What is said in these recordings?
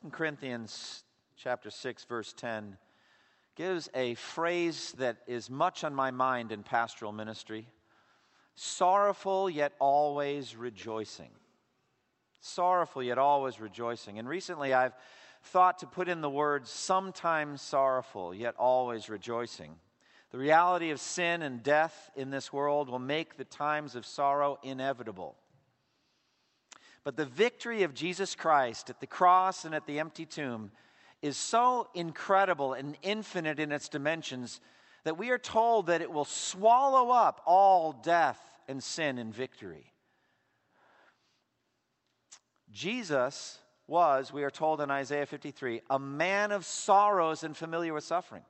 2 Corinthians chapter 6 verse 10 gives a phrase that is much on my mind in pastoral ministry. Sorrowful yet always rejoicing. Sorrowful yet always rejoicing. And recently I've thought to put in the words sometimes sorrowful yet always rejoicing. The reality of sin and death in this world will make the times of sorrow inevitable. But the victory of Jesus Christ at the cross and at the empty tomb is so incredible and infinite in its dimensions that we are told that it will swallow up all death and sin in victory. Jesus was, we are told in Isaiah 53, a man of sorrows and familiar with suffering.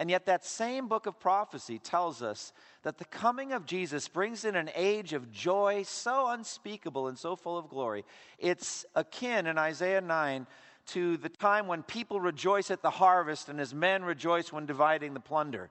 And yet, that same book of prophecy tells us that the coming of Jesus brings in an age of joy so unspeakable and so full of glory. It's akin in Isaiah 9 to the time when people rejoice at the harvest and as men rejoice when dividing the plunder.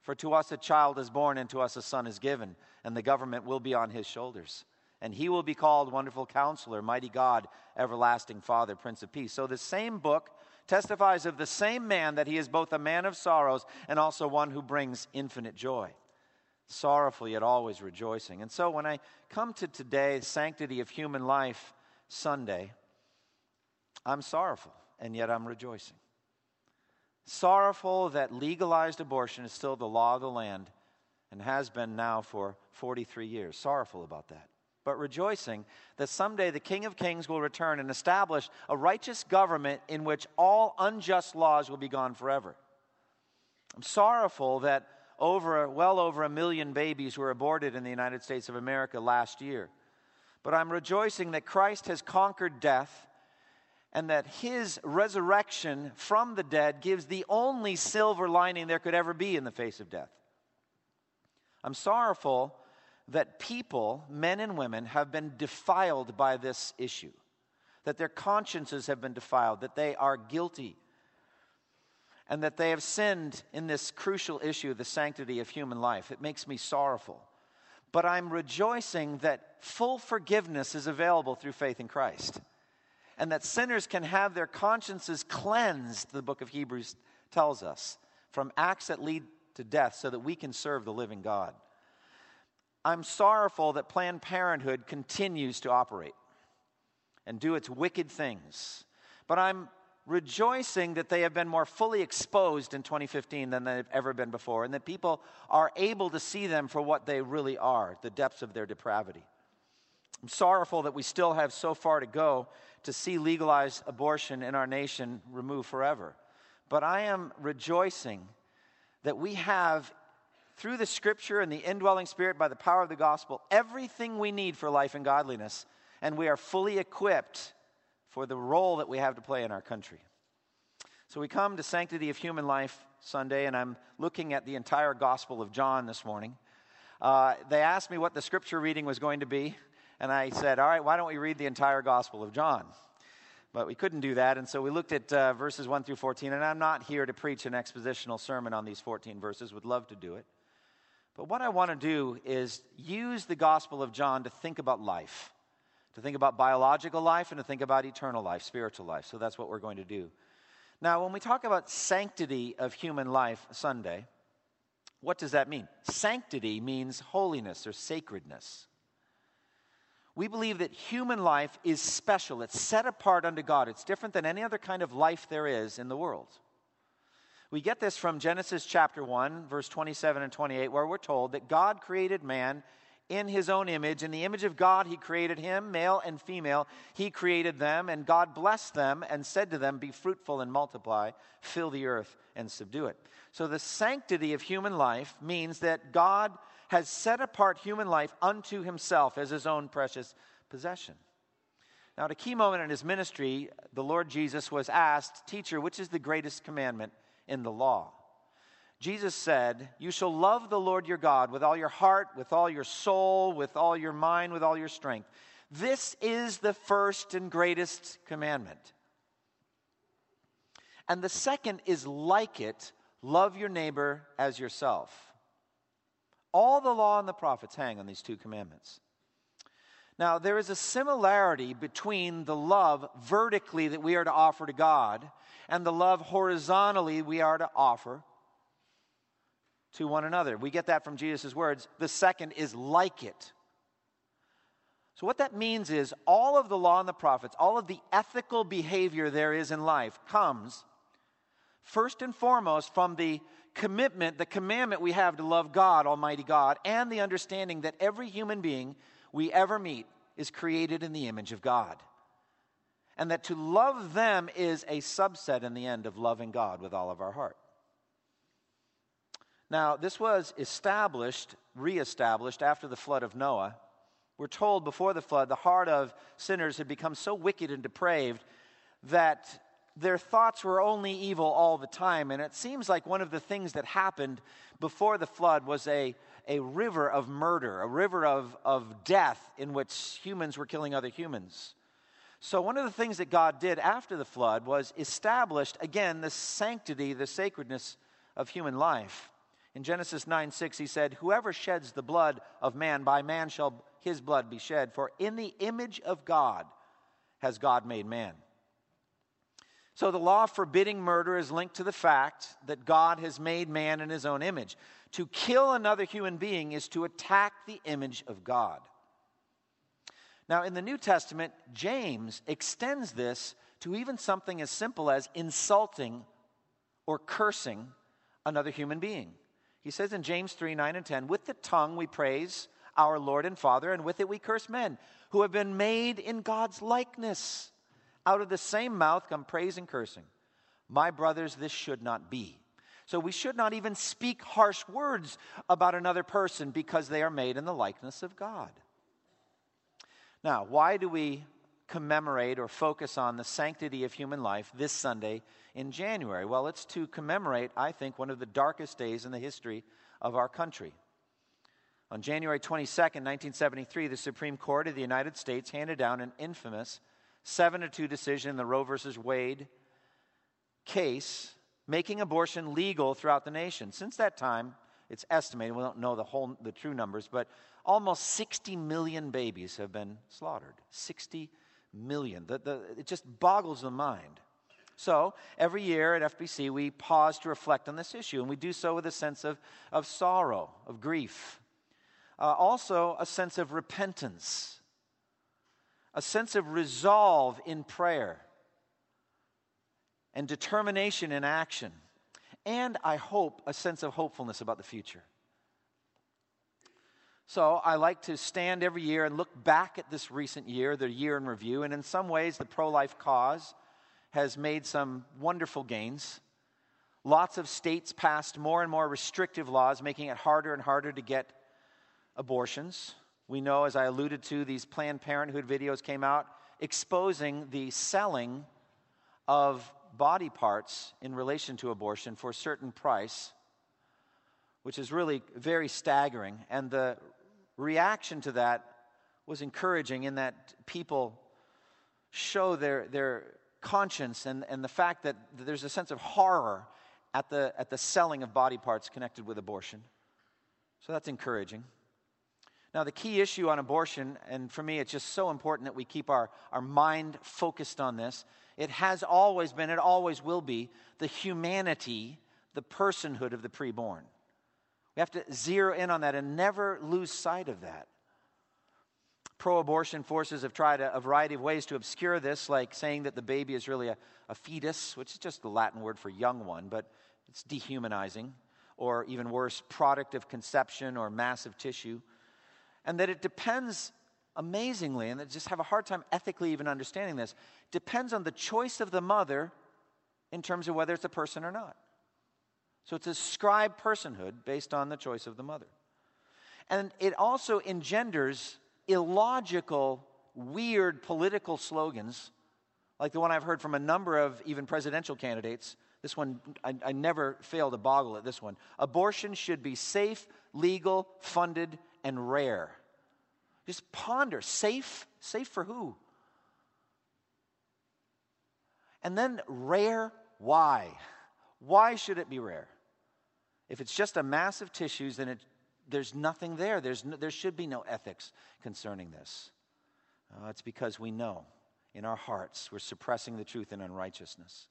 For to us a child is born, and to us a son is given, and the government will be on his shoulders. And he will be called Wonderful Counselor, Mighty God, Everlasting Father, Prince of Peace. So the same book testifies of the same man that he is both a man of sorrows and also one who brings infinite joy. Sorrowful yet always rejoicing. And so when I come to today, Sanctity of Human Life Sunday, I'm sorrowful and yet I'm rejoicing. Sorrowful that legalized abortion is still the law of the land and has been now for 43 years. Sorrowful about that but rejoicing that someday the King of Kings will return and establish a righteous government in which all unjust laws will be gone forever. I'm sorrowful that over well over a million babies were aborted in the United States of America last year. But I'm rejoicing that Christ has conquered death and that his resurrection from the dead gives the only silver lining there could ever be in the face of death. I'm sorrowful that people, men and women, have been defiled by this issue, that their consciences have been defiled, that they are guilty, and that they have sinned in this crucial issue, the sanctity of human life. It makes me sorrowful. But I'm rejoicing that full forgiveness is available through faith in Christ, and that sinners can have their consciences cleansed, the book of Hebrews tells us, from acts that lead to death so that we can serve the living God. I'm sorrowful that Planned Parenthood continues to operate and do its wicked things. But I'm rejoicing that they have been more fully exposed in 2015 than they've ever been before, and that people are able to see them for what they really are the depths of their depravity. I'm sorrowful that we still have so far to go to see legalized abortion in our nation removed forever. But I am rejoicing that we have through the scripture and the indwelling spirit by the power of the gospel everything we need for life and godliness, and we are fully equipped for the role that we have to play in our country. So we come to Sanctity of Human Life Sunday, and I'm looking at the entire Gospel of John this morning. Uh, they asked me what the scripture reading was going to be, and I said, All right, why don't we read the entire Gospel of John? But we couldn't do that, and so we looked at uh, verses 1 through 14, and I'm not here to preach an expositional sermon on these 14 verses, would love to do it. But what I want to do is use the Gospel of John to think about life, to think about biological life, and to think about eternal life, spiritual life. So that's what we're going to do. Now, when we talk about sanctity of human life Sunday, what does that mean? Sanctity means holiness or sacredness. We believe that human life is special, it's set apart unto God, it's different than any other kind of life there is in the world. We get this from Genesis chapter 1, verse 27 and 28, where we're told that God created man in his own image. In the image of God, he created him, male and female. He created them, and God blessed them and said to them, Be fruitful and multiply, fill the earth and subdue it. So, the sanctity of human life means that God has set apart human life unto himself as his own precious possession. Now, at a key moment in his ministry, the Lord Jesus was asked, Teacher, which is the greatest commandment in the law? Jesus said, You shall love the Lord your God with all your heart, with all your soul, with all your mind, with all your strength. This is the first and greatest commandment. And the second is like it love your neighbor as yourself. All the law and the prophets hang on these two commandments. Now, there is a similarity between the love vertically that we are to offer to God and the love horizontally we are to offer to one another. We get that from Jesus' words. The second is like it. So, what that means is all of the law and the prophets, all of the ethical behavior there is in life comes first and foremost from the commitment, the commandment we have to love God, Almighty God, and the understanding that every human being we ever meet is created in the image of God. And that to love them is a subset in the end of loving God with all of our heart. Now, this was established, reestablished after the flood of Noah. We're told before the flood, the heart of sinners had become so wicked and depraved that their thoughts were only evil all the time. And it seems like one of the things that happened before the flood was a, a river of murder, a river of, of death in which humans were killing other humans. So, one of the things that God did after the flood was established again the sanctity, the sacredness of human life. In Genesis 9 6, he said, Whoever sheds the blood of man, by man shall his blood be shed, for in the image of God has God made man. So the law forbidding murder is linked to the fact that God has made man in his own image. To kill another human being is to attack the image of God. Now, in the New Testament, James extends this to even something as simple as insulting or cursing another human being. He says in James 3 9 and 10, With the tongue we praise our Lord and Father, and with it we curse men who have been made in God's likeness. Out of the same mouth come praise and cursing. My brothers, this should not be. So we should not even speak harsh words about another person because they are made in the likeness of God. Now, why do we commemorate or focus on the sanctity of human life this Sunday in January? Well, it's to commemorate, I think, one of the darkest days in the history of our country. On January 22nd, 1973, the Supreme Court of the United States handed down an infamous 7 to 2 decision in the Roe versus Wade case, making abortion legal throughout the nation. Since that time, it's estimated, we don't know the whole the true numbers, but almost 60 million babies have been slaughtered. 60 million. The, the, it just boggles the mind. So, every year at FBC, we pause to reflect on this issue, and we do so with a sense of, of sorrow, of grief, uh, also a sense of repentance a sense of resolve in prayer and determination in action, and I hope a sense of hopefulness about the future. So I like to stand every year and look back at this recent year, the year in review, and in some ways, the pro life cause has made some wonderful gains. Lots of states passed more and more restrictive laws, making it harder and harder to get abortions. We know, as I alluded to, these Planned Parenthood videos came out exposing the selling of body parts in relation to abortion for a certain price, which is really very staggering. And the reaction to that was encouraging in that people show their, their conscience and, and the fact that there's a sense of horror at the, at the selling of body parts connected with abortion. So that's encouraging. Now, the key issue on abortion, and for me, it's just so important that we keep our, our mind focused on this. It has always been, it always will be, the humanity, the personhood of the preborn. We have to zero in on that and never lose sight of that. Pro abortion forces have tried a, a, variety of ways to obscure this, like saying that the baby is really a, a fetus, which is just the Latin word for young one, but it's dehumanizing, or even worse, product of conception or massive tissue and that it depends amazingly, and I just have a hard time ethically even understanding this, depends on the choice of the mother in terms of whether it's a person or not. So it's ascribed personhood based on the choice of the mother. And it also engenders illogical weird political slogans, like the one I've heard from a number of even presidential candidates. This one, I, I never fail to boggle at this one. Abortion should be safe, legal, funded, and rare. Just ponder safe, safe for who? And then rare, why? Why should it be rare? If it's just a mass of tissues, then it, there's nothing there. There's no, there should be no ethics concerning this. Uh, it's because we know in our hearts we're suppressing the truth in unrighteousness.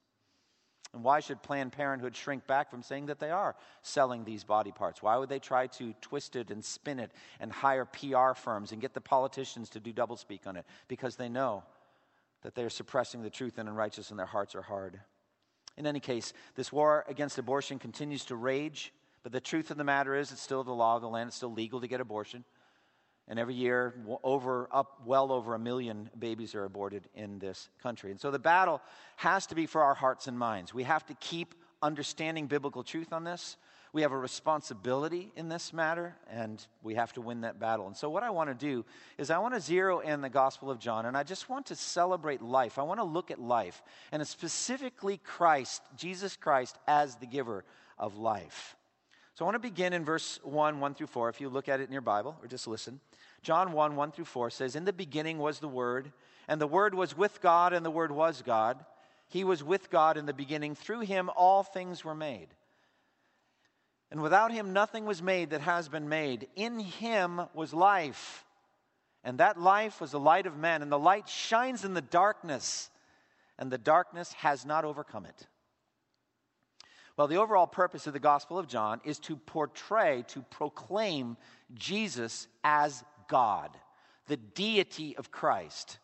And why should Planned Parenthood shrink back from saying that they are selling these body parts? Why would they try to twist it and spin it and hire PR firms and get the politicians to do doublespeak on it? Because they know that they are suppressing the truth and unrighteous and their hearts are hard. In any case, this war against abortion continues to rage, but the truth of the matter is it's still the law of the land. It's still legal to get abortion. And every year, over up well over a million babies are aborted in this country. And so the battle has to be for our hearts and minds. We have to keep understanding biblical truth on this. We have a responsibility in this matter, and we have to win that battle. And so, what I want to do is, I want to zero in the Gospel of John, and I just want to celebrate life. I want to look at life, and specifically Christ, Jesus Christ, as the giver of life. So, I want to begin in verse 1, 1 through 4. If you look at it in your Bible, or just listen. John 1, 1 through 4 says, In the beginning was the Word, and the Word was with God, and the Word was God. He was with God in the beginning. Through him all things were made. And without him, nothing was made that has been made. In him was life. And that life was the light of men. And the light shines in the darkness. And the darkness has not overcome it. Well, the overall purpose of the Gospel of John is to portray, to proclaim Jesus as God, the deity of Christ.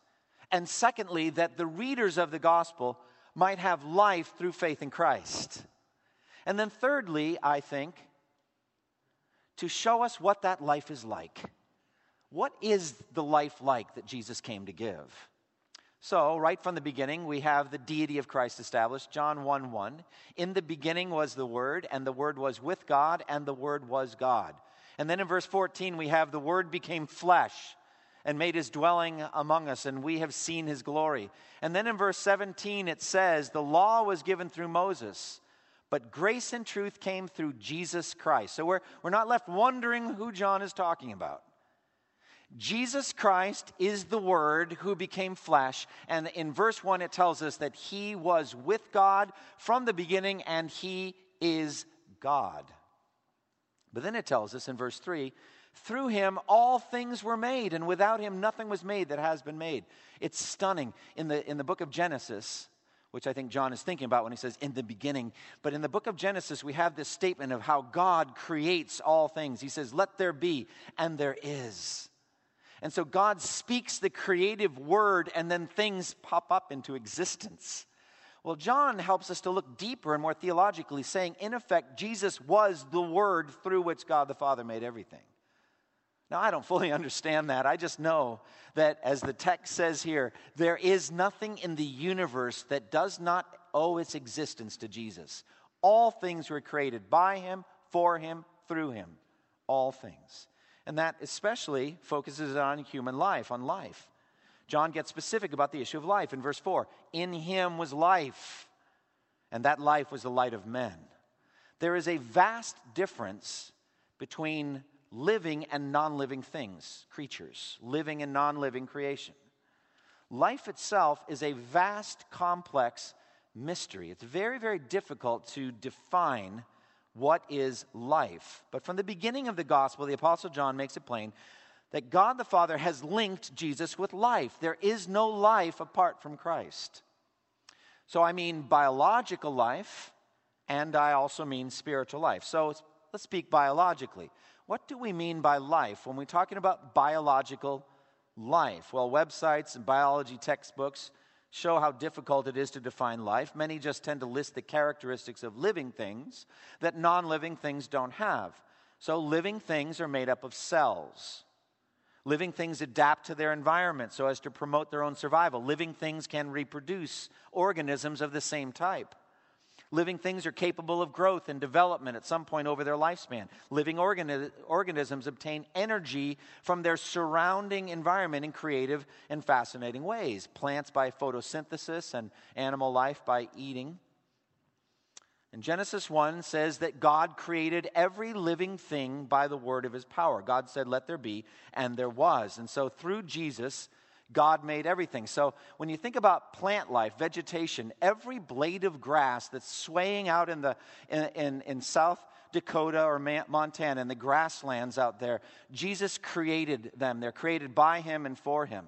And secondly, that the readers of the Gospel might have life through faith in Christ. And then, thirdly, I think, to show us what that life is like. What is the life like that Jesus came to give? So, right from the beginning, we have the deity of Christ established. John 1 1. In the beginning was the Word, and the Word was with God, and the Word was God. And then in verse 14, we have the Word became flesh and made his dwelling among us, and we have seen his glory. And then in verse 17, it says, The law was given through Moses. But grace and truth came through Jesus Christ. So we're, we're not left wondering who John is talking about. Jesus Christ is the Word who became flesh. And in verse 1, it tells us that He was with God from the beginning and He is God. But then it tells us in verse 3 through Him all things were made, and without Him nothing was made that has been made. It's stunning. In the, in the book of Genesis, which I think John is thinking about when he says in the beginning. But in the book of Genesis, we have this statement of how God creates all things. He says, Let there be, and there is. And so God speaks the creative word, and then things pop up into existence. Well, John helps us to look deeper and more theologically, saying, in effect, Jesus was the word through which God the Father made everything. Now, I don't fully understand that. I just know that, as the text says here, there is nothing in the universe that does not owe its existence to Jesus. All things were created by him, for him, through him. All things. And that especially focuses on human life, on life. John gets specific about the issue of life in verse 4. In him was life, and that life was the light of men. There is a vast difference between living and non living things, creatures, living and non living creation. Life itself is a vast, complex mystery. It's very, very difficult to define what is life. But from the beginning of the gospel, the Apostle John makes it plain that God the Father has linked Jesus with life. There is no life apart from Christ. So I mean biological life, and I also mean spiritual life. So let's speak biologically. What do we mean by life when we're talking about biological life? Well, websites and biology textbooks show how difficult it is to define life. Many just tend to list the characteristics of living things that non living things don't have. So, living things are made up of cells. Living things adapt to their environment so as to promote their own survival. Living things can reproduce organisms of the same type. Living things are capable of growth and development at some point over their lifespan. Living organi- organisms obtain energy from their surrounding environment in creative and fascinating ways. Plants by photosynthesis, and animal life by eating. And Genesis 1 says that God created every living thing by the word of his power. God said, Let there be, and there was. And so through Jesus, God made everything. So when you think about plant life, vegetation, every blade of grass that's swaying out in, the, in, in, in South Dakota or Montana, in the grasslands out there, Jesus created them. They're created by him and for him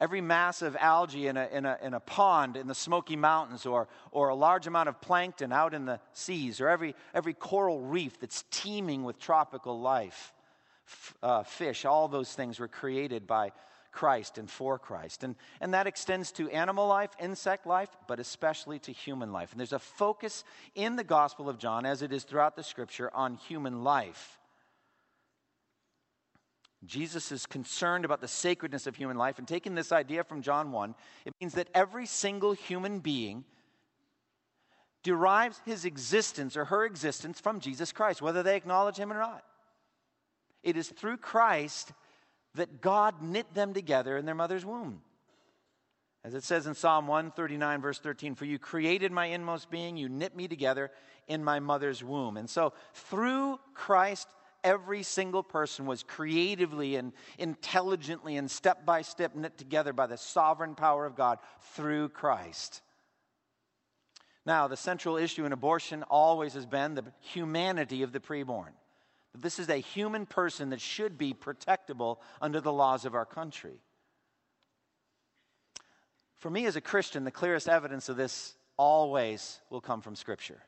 every mass of algae in a, in a, in a pond in the Smoky Mountains, or, or a large amount of plankton out in the seas, or every, every coral reef that's teeming with tropical life, uh, fish, all those things were created by Christ and for Christ. And, and that extends to animal life, insect life, but especially to human life. And there's a focus in the Gospel of John, as it is throughout the scripture, on human life. Jesus is concerned about the sacredness of human life. And taking this idea from John 1, it means that every single human being derives his existence or her existence from Jesus Christ, whether they acknowledge him or not. It is through Christ that God knit them together in their mother's womb. As it says in Psalm 139, verse 13, For you created my inmost being, you knit me together in my mother's womb. And so, through Christ every single person was creatively and intelligently and step by step knit together by the sovereign power of God through Christ. Now, the central issue in abortion always has been the humanity of the preborn. This is a human person that should be protectable under the laws of our country. For me as a Christian, the clearest evidence of this always will come from Scripture.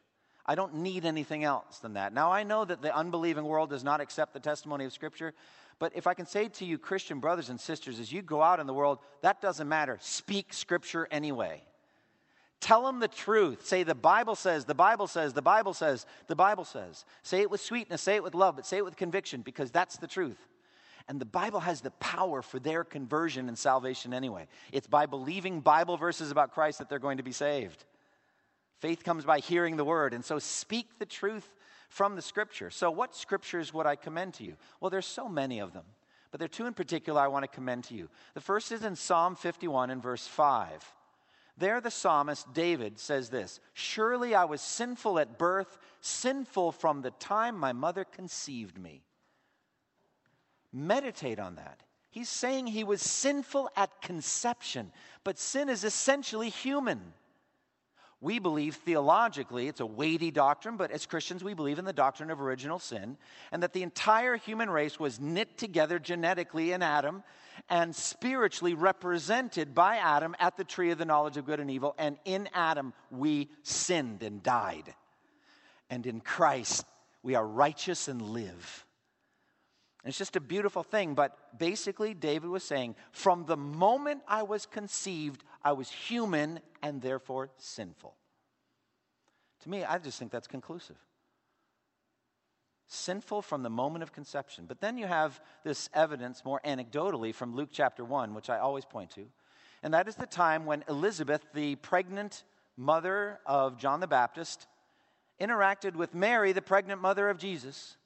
I don't need anything else than that. Now, I know that the unbelieving world does not accept the testimony of Scripture, but if I can say to you, Christian brothers and sisters, as you go out in the world, that doesn't matter. Speak Scripture anyway. Tell them the truth. Say, the Bible says, the Bible says, the Bible says, the Bible says. Say it with sweetness, say it with love, but say it with conviction because that's the truth. And the Bible has the power for their conversion and salvation anyway. It's by believing Bible verses about Christ that they're going to be saved. Faith comes by hearing the word. And so speak the truth from the scripture. So, what scriptures would I commend to you? Well, there's so many of them, but there are two in particular I want to commend to you. The first is in Psalm 51 and verse 5. There, the psalmist David says this Surely I was sinful at birth, sinful from the time my mother conceived me. Meditate on that. He's saying he was sinful at conception, but sin is essentially human. We believe theologically, it's a weighty doctrine, but as Christians, we believe in the doctrine of original sin and that the entire human race was knit together genetically in Adam and spiritually represented by Adam at the tree of the knowledge of good and evil. And in Adam, we sinned and died. And in Christ, we are righteous and live. It's just a beautiful thing, but basically, David was saying, from the moment I was conceived, I was human and therefore sinful. To me, I just think that's conclusive. Sinful from the moment of conception. But then you have this evidence more anecdotally from Luke chapter 1, which I always point to. And that is the time when Elizabeth, the pregnant mother of John the Baptist, interacted with Mary, the pregnant mother of Jesus.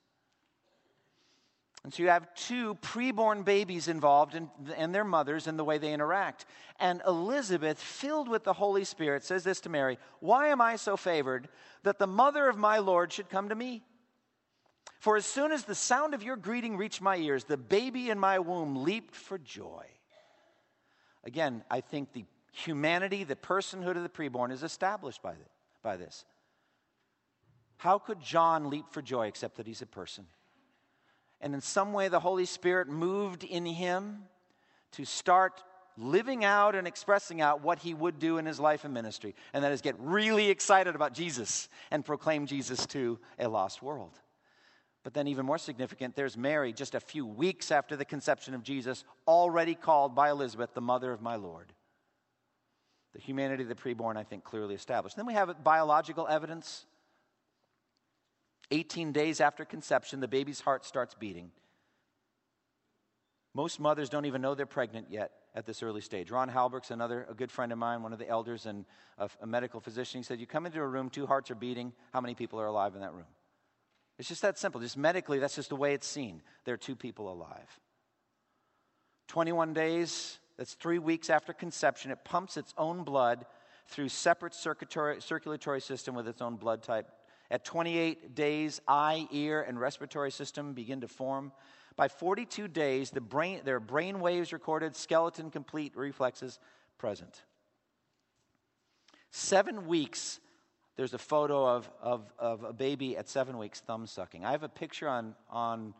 And so you have two preborn babies involved in, and their mothers and the way they interact. And Elizabeth, filled with the Holy Spirit, says this to Mary Why am I so favored that the mother of my Lord should come to me? For as soon as the sound of your greeting reached my ears, the baby in my womb leaped for joy. Again, I think the humanity, the personhood of the preborn is established by, by this. How could John leap for joy except that he's a person? And in some way, the Holy Spirit moved in him to start living out and expressing out what he would do in his life and ministry. And that is get really excited about Jesus and proclaim Jesus to a lost world. But then, even more significant, there's Mary, just a few weeks after the conception of Jesus, already called by Elizabeth the mother of my Lord. The humanity of the preborn, I think, clearly established. Then we have biological evidence 18 days after conception, the baby's heart starts beating. Most mothers don't even know they're pregnant yet. at this early stage. Ron Halberg's another a good friend of mine, one of the elders and a, a medical physician. He said, You come into a room, two hearts are beating. How many people are alive in that room? It's just that simple. Just medically, that's just the way it's seen. There are two people alive. 21 days, that's three weeks after conception. It pumps its own blood through separate circulatory system with its own blood type. At 28 days, eye, ear, and respiratory system begin to form. By 42 days, the brain, there are brain waves recorded, skeleton complete, reflexes present. Seven weeks, there's a photo of, of, of a baby at seven weeks thumb sucking. I have a picture on, on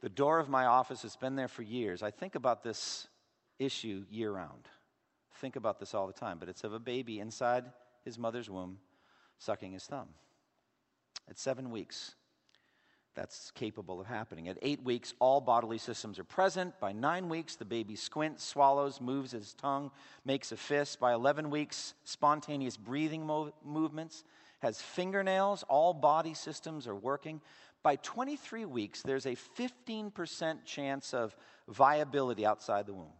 the door of my office. It's been there for years. I think about this issue year round. Think about this all the time, but it's of a baby inside his mother's womb sucking his thumb. At seven weeks, that's capable of happening. At eight weeks, all bodily systems are present. By nine weeks, the baby squints, swallows, moves his tongue, makes a fist. By 11 weeks, spontaneous breathing mo- movements, has fingernails, all body systems are working. By 23 weeks, there's a 15% chance of viability outside the womb.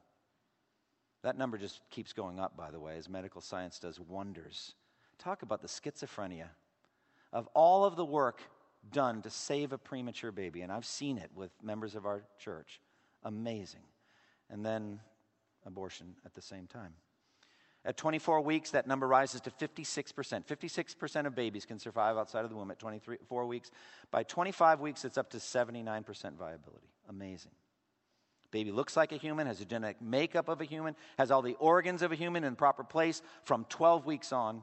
That number just keeps going up, by the way, as medical science does wonders. Talk about the schizophrenia of all of the work done to save a premature baby. And I've seen it with members of our church. Amazing. And then abortion at the same time. At 24 weeks, that number rises to 56%. 56% of babies can survive outside of the womb at 24 weeks. By 25 weeks, it's up to 79% viability. Amazing. Baby looks like a human, has a genetic makeup of a human, has all the organs of a human in proper place from 12 weeks on.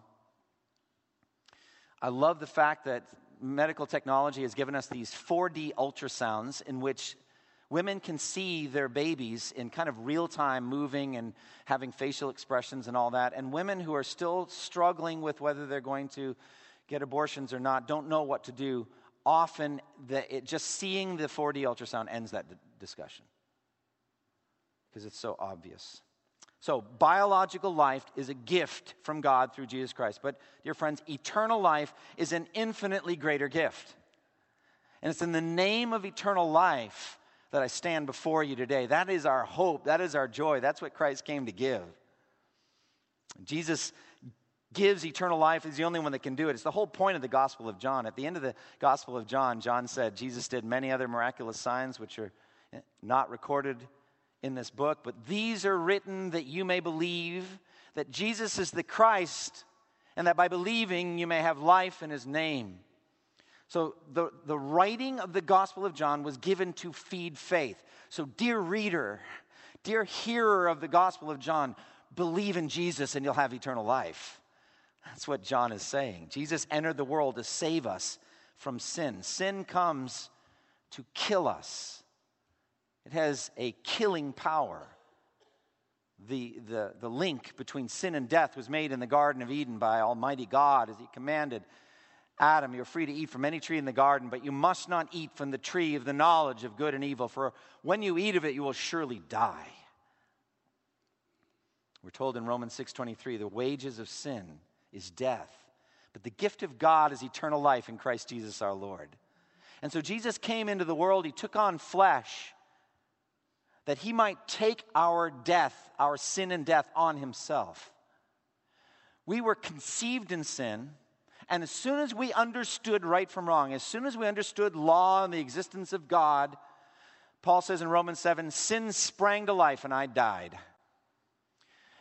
I love the fact that medical technology has given us these 4D ultrasounds in which women can see their babies in kind of real time moving and having facial expressions and all that. And women who are still struggling with whether they're going to get abortions or not don't know what to do. Often, the, it, just seeing the 4D ultrasound ends that d- discussion because it's so obvious. So, biological life is a gift from God through Jesus Christ. But, dear friends, eternal life is an infinitely greater gift. And it's in the name of eternal life that I stand before you today. That is our hope. That is our joy. That's what Christ came to give. Jesus gives eternal life. He's the only one that can do it. It's the whole point of the Gospel of John. At the end of the Gospel of John, John said, Jesus did many other miraculous signs which are not recorded in this book, but these are written that you may believe that Jesus is the Christ, and that by believing you may have life in his name. So, the, the writing of the Gospel of John was given to feed faith. So, dear reader, dear hearer of the Gospel of John, believe in Jesus and you'll have eternal life. That's what John is saying. Jesus entered the world to save us from sin. Sin comes to kill us, it has a killing power. The, the, the link between sin and death was made in the Garden of Eden by Almighty God as He commanded Adam, You're free to eat from any tree in the garden, but you must not eat from the tree of the knowledge of good and evil, for when you eat of it, you will surely die. We're told in Romans 6:23, the wages of sin is death, but the gift of God is eternal life in Christ Jesus our Lord. And so Jesus came into the world, he took on flesh that he might take our death, our sin and death, on himself. We were conceived in sin, and as soon as we understood right from wrong, as soon as we understood law and the existence of God, Paul says in Romans 7 sin sprang to life, and I died.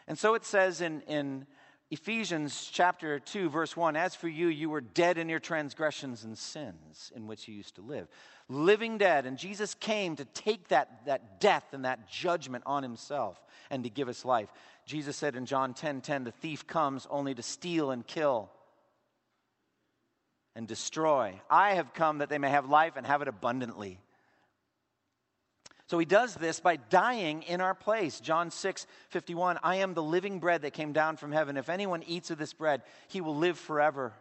And so it says in, in Ephesians chapter 2, verse 1 As for you, you were dead in your transgressions and sins in which you used to live living dead. And Jesus came to take that, that death and that judgment on himself and to give us life. Jesus said in John 10 10, the thief comes only to steal and kill and destroy. I have come that they may have life and have it abundantly. So he does this by dying in our place. John 6 51, I am the living bread that came down from heaven. If anyone eats of this bread, he will live forever.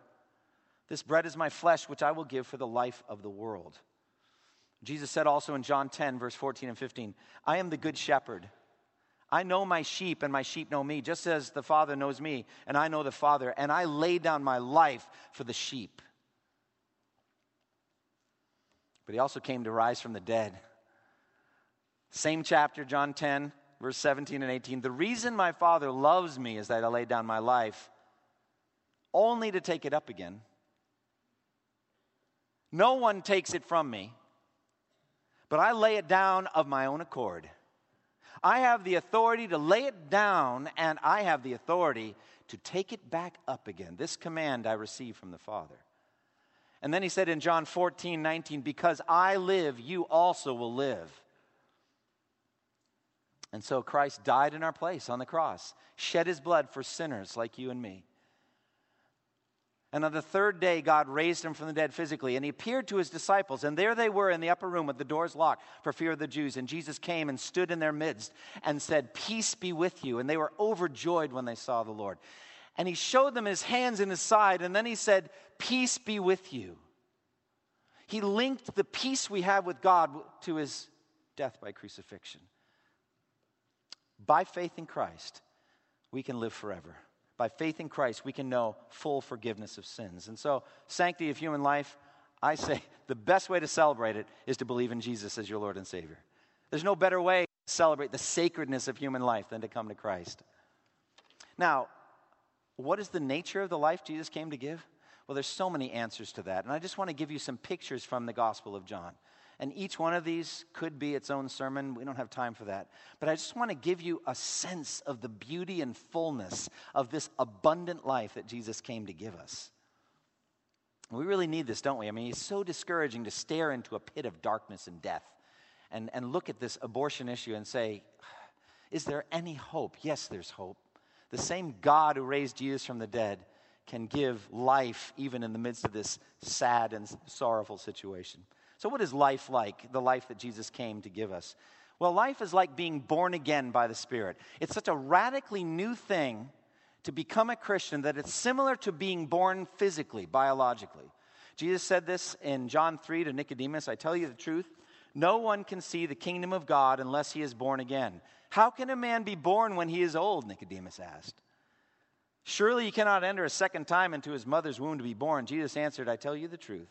This bread is my flesh, which I will give for the life of the world. Jesus said also in John 10, verse 14 and 15, I am the good shepherd. I know my sheep, and my sheep know me, just as the Father knows me, and I know the Father, and I lay down my life for the sheep. But he also came to rise from the dead. Same chapter, John 10, verse 17 and 18. The reason my Father loves me is that I lay down my life only to take it up again. No one takes it from me, but I lay it down of my own accord. I have the authority to lay it down, and I have the authority to take it back up again. This command I received from the Father. And then he said in John 14, 19, Because I live, you also will live. And so Christ died in our place on the cross, shed his blood for sinners like you and me. And on the third day, God raised him from the dead physically, and he appeared to his disciples. And there they were in the upper room with the doors locked for fear of the Jews. And Jesus came and stood in their midst and said, Peace be with you. And they were overjoyed when they saw the Lord. And he showed them his hands and his side, and then he said, Peace be with you. He linked the peace we have with God to his death by crucifixion. By faith in Christ, we can live forever. By faith in Christ, we can know full forgiveness of sins. And so, sanctity of human life, I say the best way to celebrate it is to believe in Jesus as your Lord and Savior. There's no better way to celebrate the sacredness of human life than to come to Christ. Now, what is the nature of the life Jesus came to give? Well, there's so many answers to that. And I just want to give you some pictures from the Gospel of John. And each one of these could be its own sermon. We don't have time for that. But I just want to give you a sense of the beauty and fullness of this abundant life that Jesus came to give us. We really need this, don't we? I mean, it's so discouraging to stare into a pit of darkness and death and, and look at this abortion issue and say, is there any hope? Yes, there's hope. The same God who raised Jesus from the dead can give life even in the midst of this sad and sorrowful situation. So, what is life like? The life that Jesus came to give us? Well, life is like being born again by the Spirit. It's such a radically new thing to become a Christian that it's similar to being born physically, biologically. Jesus said this in John 3 to Nicodemus I tell you the truth, no one can see the kingdom of God unless he is born again. How can a man be born when he is old? Nicodemus asked. Surely he cannot enter a second time into his mother's womb to be born. Jesus answered, I tell you the truth.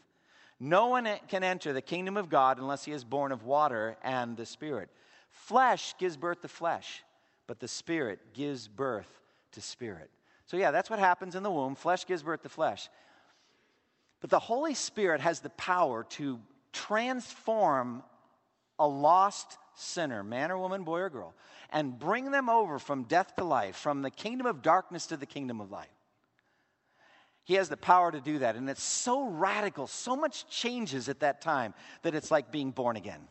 No one can enter the kingdom of God unless he is born of water and the Spirit. Flesh gives birth to flesh, but the Spirit gives birth to spirit. So, yeah, that's what happens in the womb. Flesh gives birth to flesh. But the Holy Spirit has the power to transform a lost sinner, man or woman, boy or girl, and bring them over from death to life, from the kingdom of darkness to the kingdom of light. He has the power to do that. And it's so radical, so much changes at that time that it's like being born again.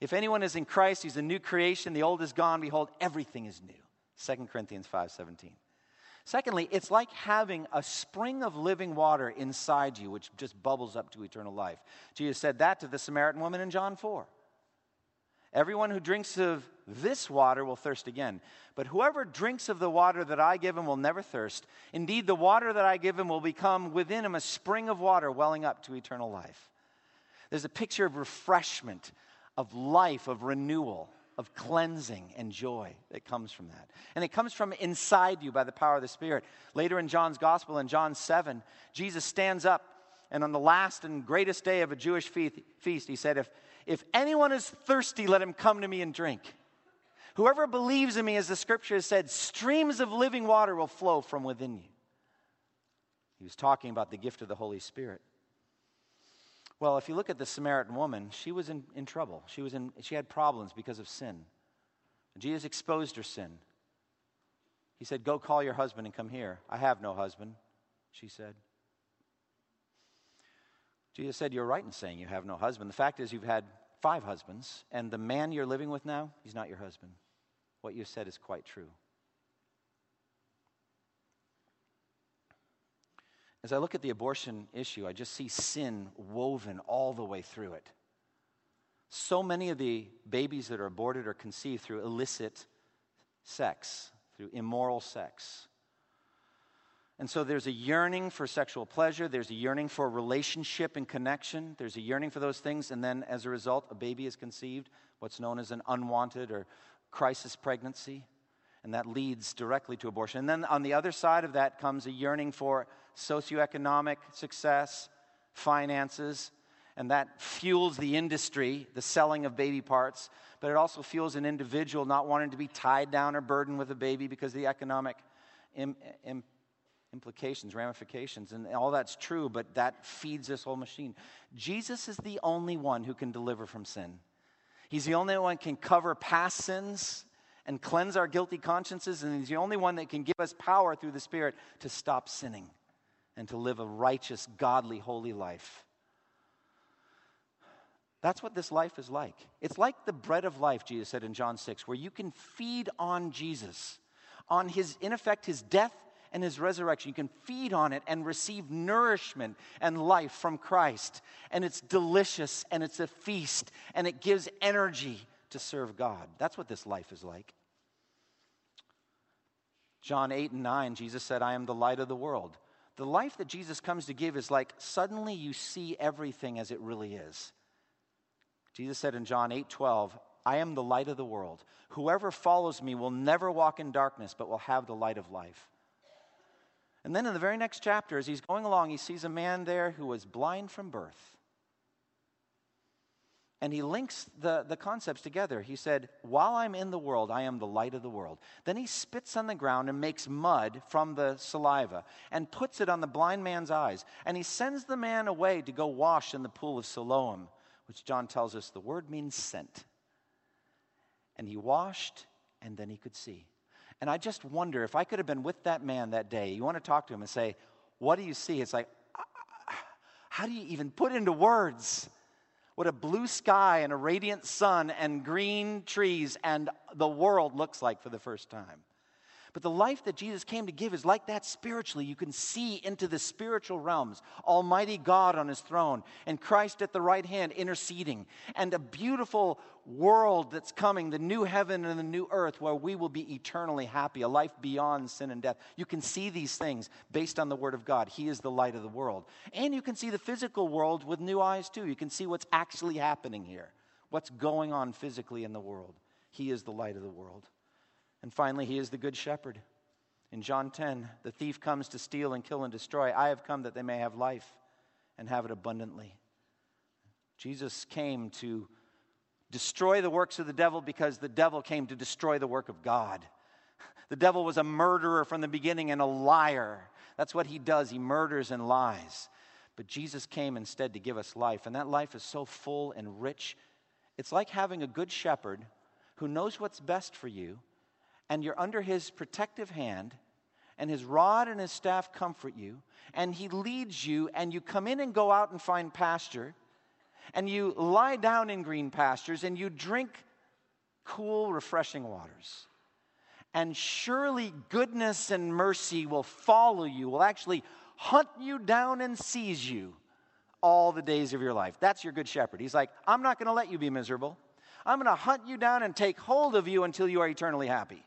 If anyone is in Christ, he's a new creation. The old is gone. Behold, everything is new. 2 Corinthians 5:17. Secondly, it's like having a spring of living water inside you, which just bubbles up to eternal life. Jesus said that to the Samaritan woman in John 4. Everyone who drinks of this water will thirst again. But whoever drinks of the water that I give him will never thirst. Indeed, the water that I give him will become within him a spring of water welling up to eternal life. There's a picture of refreshment, of life, of renewal, of cleansing and joy that comes from that. And it comes from inside you by the power of the Spirit. Later in John's Gospel, in John 7, Jesus stands up, and on the last and greatest day of a Jewish feast, he said, If if anyone is thirsty, let him come to me and drink. Whoever believes in me, as the scripture has said, streams of living water will flow from within you. He was talking about the gift of the Holy Spirit. Well, if you look at the Samaritan woman, she was in, in trouble. She, was in, she had problems because of sin. Jesus exposed her sin. He said, Go call your husband and come here. I have no husband, she said. Jesus said, You're right in saying you have no husband. The fact is, you've had five husbands, and the man you're living with now, he's not your husband. What you said is quite true. As I look at the abortion issue, I just see sin woven all the way through it. So many of the babies that are aborted are conceived through illicit sex, through immoral sex. And so there's a yearning for sexual pleasure, there's a yearning for relationship and connection, there's a yearning for those things, and then as a result, a baby is conceived, what's known as an unwanted or crisis pregnancy, and that leads directly to abortion. And then on the other side of that comes a yearning for socioeconomic success, finances, and that fuels the industry, the selling of baby parts, but it also fuels an individual not wanting to be tied down or burdened with a baby because of the economic Im- implications, ramifications, and all that's true, but that feeds this whole machine. Jesus is the only one who can deliver from sin. He's the only one who can cover past sins and cleanse our guilty consciences, and He's the only one that can give us power through the Spirit to stop sinning and to live a righteous, godly, holy life. That's what this life is like. It's like the bread of life, Jesus said in John 6, where you can feed on Jesus, on his, in effect, his death and his resurrection. You can feed on it and receive nourishment and life from Christ. And it's delicious and it's a feast and it gives energy to serve God. That's what this life is like. John 8 and 9, Jesus said, I am the light of the world. The life that Jesus comes to give is like suddenly you see everything as it really is. Jesus said in John 8 12, I am the light of the world. Whoever follows me will never walk in darkness, but will have the light of life. And then in the very next chapter, as he's going along, he sees a man there who was blind from birth. And he links the, the concepts together. He said, While I'm in the world, I am the light of the world. Then he spits on the ground and makes mud from the saliva and puts it on the blind man's eyes. And he sends the man away to go wash in the pool of Siloam which John tells us the word means sent. And he washed, and then he could see. And I just wonder if I could have been with that man that day. You want to talk to him and say, What do you see? It's like, how do you even put into words what a blue sky and a radiant sun and green trees and the world looks like for the first time? But the life that Jesus came to give is like that spiritually. You can see into the spiritual realms. Almighty God on his throne, and Christ at the right hand interceding, and a beautiful world that's coming, the new heaven and the new earth, where we will be eternally happy, a life beyond sin and death. You can see these things based on the Word of God. He is the light of the world. And you can see the physical world with new eyes, too. You can see what's actually happening here, what's going on physically in the world. He is the light of the world. And finally, he is the good shepherd. In John 10, the thief comes to steal and kill and destroy. I have come that they may have life and have it abundantly. Jesus came to destroy the works of the devil because the devil came to destroy the work of God. The devil was a murderer from the beginning and a liar. That's what he does. He murders and lies. But Jesus came instead to give us life, and that life is so full and rich. It's like having a good shepherd who knows what's best for you and you're under his protective hand, and his rod and his staff comfort you, and he leads you, and you come in and go out and find pasture, and you lie down in green pastures, and you drink cool, refreshing waters. And surely goodness and mercy will follow you, will actually hunt you down and seize you all the days of your life. That's your good shepherd. He's like, I'm not going to let you be miserable. I'm going to hunt you down and take hold of you until you are eternally happy.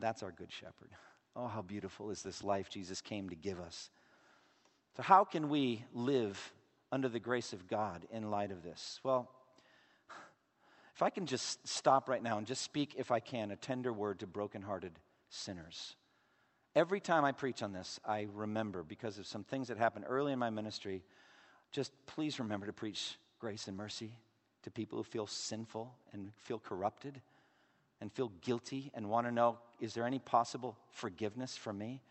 That's our good shepherd. Oh, how beautiful is this life Jesus came to give us. So, how can we live under the grace of God in light of this? Well, if I can just stop right now and just speak, if I can, a tender word to brokenhearted sinners. Every time I preach on this, I remember because of some things that happened early in my ministry. Just please remember to preach grace and mercy to people who feel sinful and feel corrupted and feel guilty and want to know is there any possible forgiveness for me?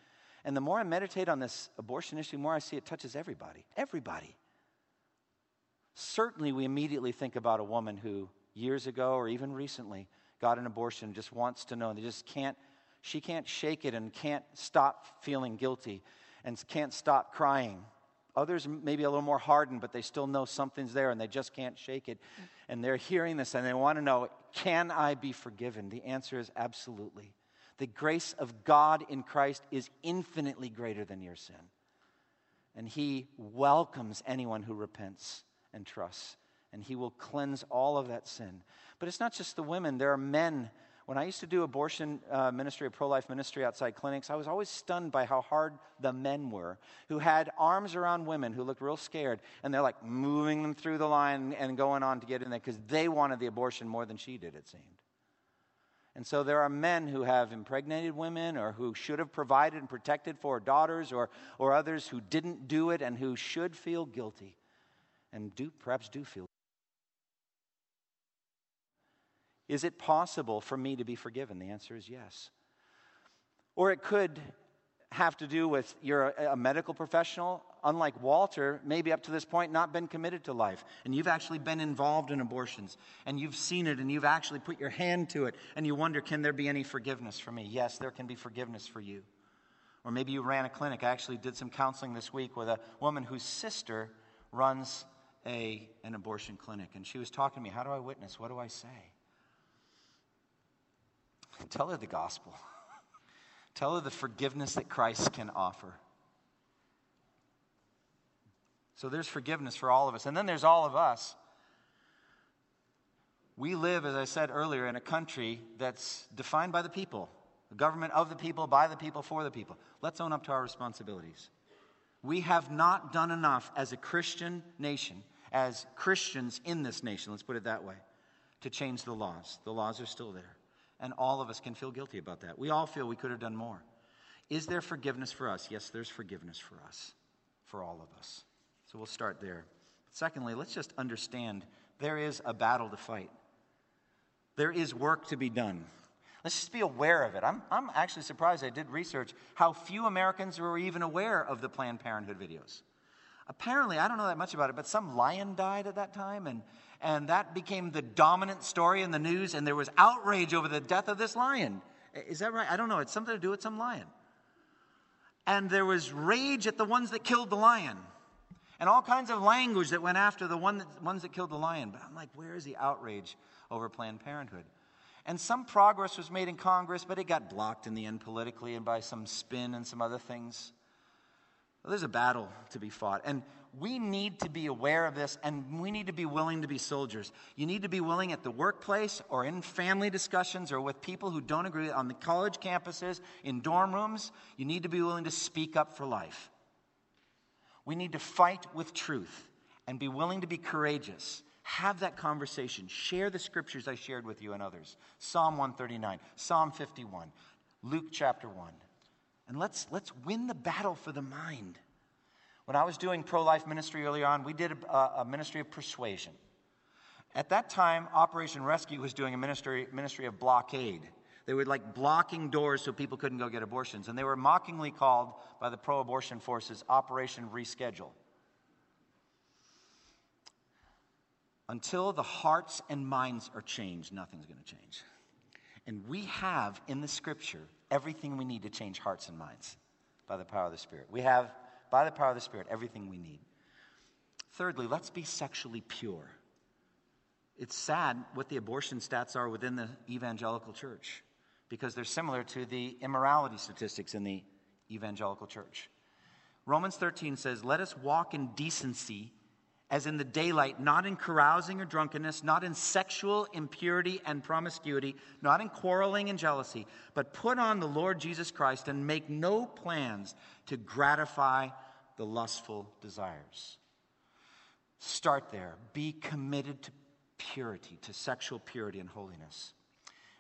And the more I meditate on this abortion issue, the more I see it touches everybody. Everybody. Certainly, we immediately think about a woman who years ago or even recently got an abortion and just wants to know. And they just can't, she can't shake it and can't stop feeling guilty and can't stop crying. Others maybe a little more hardened, but they still know something's there and they just can't shake it. Mm. And they're hearing this and they want to know, can I be forgiven? The answer is absolutely. The grace of God in Christ is infinitely greater than your sin. And He welcomes anyone who repents and trusts. And He will cleanse all of that sin. But it's not just the women, there are men. When I used to do abortion uh, ministry, pro life ministry outside clinics, I was always stunned by how hard the men were who had arms around women who looked real scared. And they're like moving them through the line and going on to get in there because they wanted the abortion more than she did, it seemed. And so there are men who have impregnated women or who should have provided and protected for daughters or, or others who didn't do it and who should feel guilty. and do, perhaps do feel. Is it possible for me to be forgiven? The answer is yes. Or it could have to do with you're a, medical professional, unlike Walter, maybe up to this point not been committed to life. And you've actually been involved in abortions. And you've seen it and you've actually put your hand to it. And you wonder, can there be any forgiveness for me? Yes, there can be forgiveness for you. Or maybe you ran a clinic. I actually did some counseling this week with a woman whose sister runs a, an abortion clinic. And she was talking to me, How do I witness? What do I say? Tell her the gospel. Tell her the forgiveness that Christ can offer. So there's forgiveness for all of us. And then there's all of us. We live, as I said earlier, in a country that's defined by the people, the government of the people, by the people, for the people. Let's own up to our responsibilities. We have not done enough as a Christian nation, as Christians in this nation, let's put it that way, to change the laws. The laws are still there. And all of us can feel guilty about that. We all feel we could have done more. Is there forgiveness for us? Yes, there's forgiveness for us, for all of us. So we'll start there. Secondly, let's just understand there is a battle to fight, there is work to be done. Let's just be aware of it. I'm, I'm actually surprised. I did research how few Americans were even aware of the Planned Parenthood videos. Apparently, I don't know that much about it, but some lion died at that time, and and that became the dominant story in the news, and there was outrage over the death of this lion. Is that right? I don't know. It's something to do with some lion. And there was rage at the ones that killed the lion, and all kinds of language that went after the one that, ones that killed the lion. But I'm like, where is the outrage over Planned Parenthood? And some progress was made in Congress, but it got blocked in the end politically and by some spin and some other things. There's a battle to be fought. And we need to be aware of this and we need to be willing to be soldiers. You need to be willing at the workplace or in family discussions or with people who don't agree on the college campuses, in dorm rooms. You need to be willing to speak up for life. We need to fight with truth and be willing to be courageous. Have that conversation. Share the scriptures I shared with you and others Psalm 139, Psalm 51, Luke chapter 1. And let's, let's win the battle for the mind. When I was doing pro life ministry earlier on, we did a, a, ministry of persuasion. At that time, Operation Rescue was doing a ministry, ministry of blockade. They were like blocking doors so people couldn't go get abortions. And they were mockingly called by the pro abortion forces Operation Reschedule. Until the hearts and minds are changed, nothing's going to change. And we have in the scripture everything we need to change hearts and minds by the power of the Spirit. We have by the power of the Spirit, everything we need. Thirdly, let's be sexually pure. It's sad what the abortion stats are within the evangelical church because they're similar to the immorality statistics in the evangelical church. Romans 13 says, Let us walk in decency as in the daylight, not in carousing or drunkenness, not in sexual impurity and promiscuity, not in quarreling and jealousy, but put on the Lord Jesus Christ and make no plans to gratify the lustful desires. Start there. Be committed to purity, to sexual purity and holiness.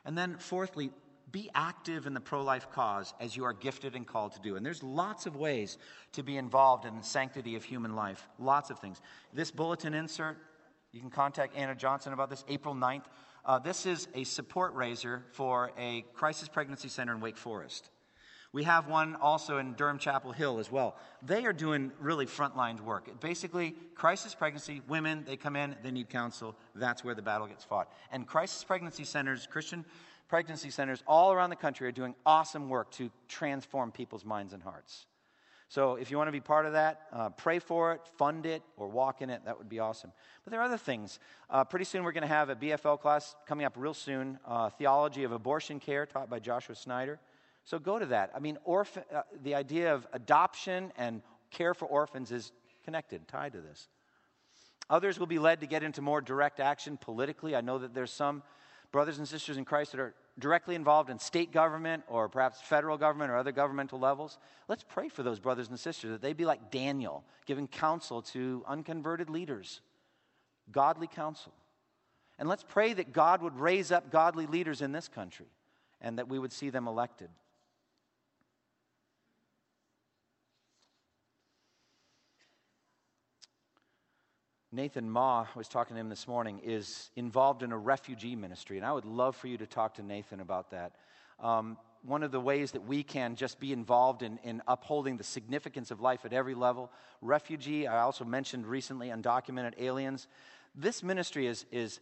And then, fourthly, be active in the pro life cause as you are gifted and called to do. And there's lots of ways to be involved in the sanctity of human life, lots of things. This bulletin insert, you can contact Anna Johnson about this April 9th. Uh, this is a support raiser for a crisis pregnancy center in Wake Forest. We have one also in Durham Chapel Hill as well. They are doing really frontline work. Basically, crisis pregnancy, women, they come in, they need counsel. That's where the battle gets fought. And crisis pregnancy centers, Christian pregnancy centers all around the country are doing awesome work to transform people's minds and hearts. So if you want to be part of that, uh, pray for it, fund it, or walk in it. That would be awesome. But there are other things. Uh, pretty soon we're going to have a BFL class coming up real soon uh, Theology of Abortion Care, taught by Joshua Snyder. So go to that. I mean, orphan, uh, the idea of adoption and care for orphans is connected, tied to this. Others will be led to get into more direct action politically. I know that there's some brothers and sisters in Christ that are directly involved in state government or perhaps federal government or other governmental levels, let's pray for those brothers and sisters that they be like Daniel, giving counsel to unconverted leaders, godly counsel. And let's pray that God would raise up godly leaders in this country and that we would see them elected. Nathan Ma, I was talking to him this morning, is involved in a refugee ministry, and I would love for you to talk to Nathan about that. Um, one of the ways that we can just be involved in, in upholding the significance of life at every level. Refugee, I also mentioned recently undocumented aliens. This ministry is, is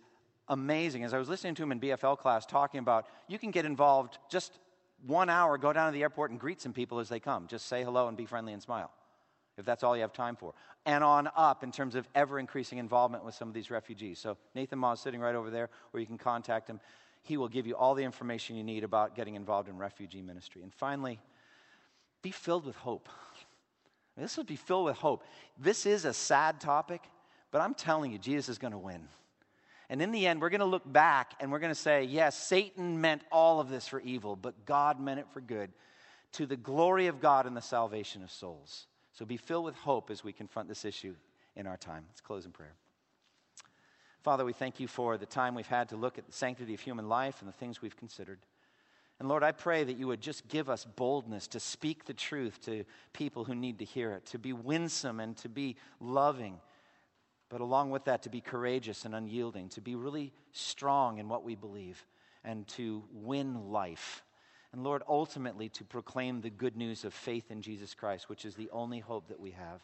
amazing. As I was listening to him in BFL class talking about, you can get involved just one hour, go down to the airport and greet some people as they come. Just say hello and be friendly and smile, if that's all you have time for. And on up in terms of ever increasing involvement with some of these refugees. So Nathan Ma is sitting right over there where you can contact him. He will give you all the information you need about getting involved in refugee ministry. And finally, be filled with hope. This would be filled with hope. This is a sad topic, but I'm telling you, Jesus is going to win. And in the end, we're going to look back and we're going to say, yes, Satan meant all of this for evil, but God meant it for good to the glory of God and the salvation of souls. So be filled with hope as we confront this issue in our time. Let's close in prayer. Father, we thank you for the time we've had to look at the sanctity of human life and the things we've considered. And Lord, I pray that you would just give us boldness to speak the truth to people who need to hear it, to be winsome and to be loving, but along with that, to be courageous and unyielding, to be really strong in what we believe, and to win life. And Lord, ultimately, to proclaim the good news of faith in Jesus Christ, which is the only hope that we have.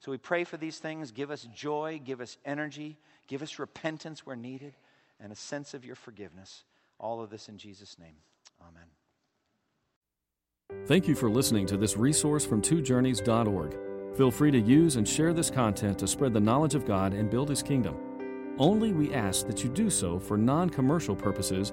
So we pray for these things. Give us joy, give us energy, give us repentance where needed, and a sense of your forgiveness. All of this in Jesus' name. Amen. Thank you for listening to this resource from twojourneys.org. Feel free to use and share this content to spread the knowledge of God and build His kingdom. Only we ask that you do so for non commercial purposes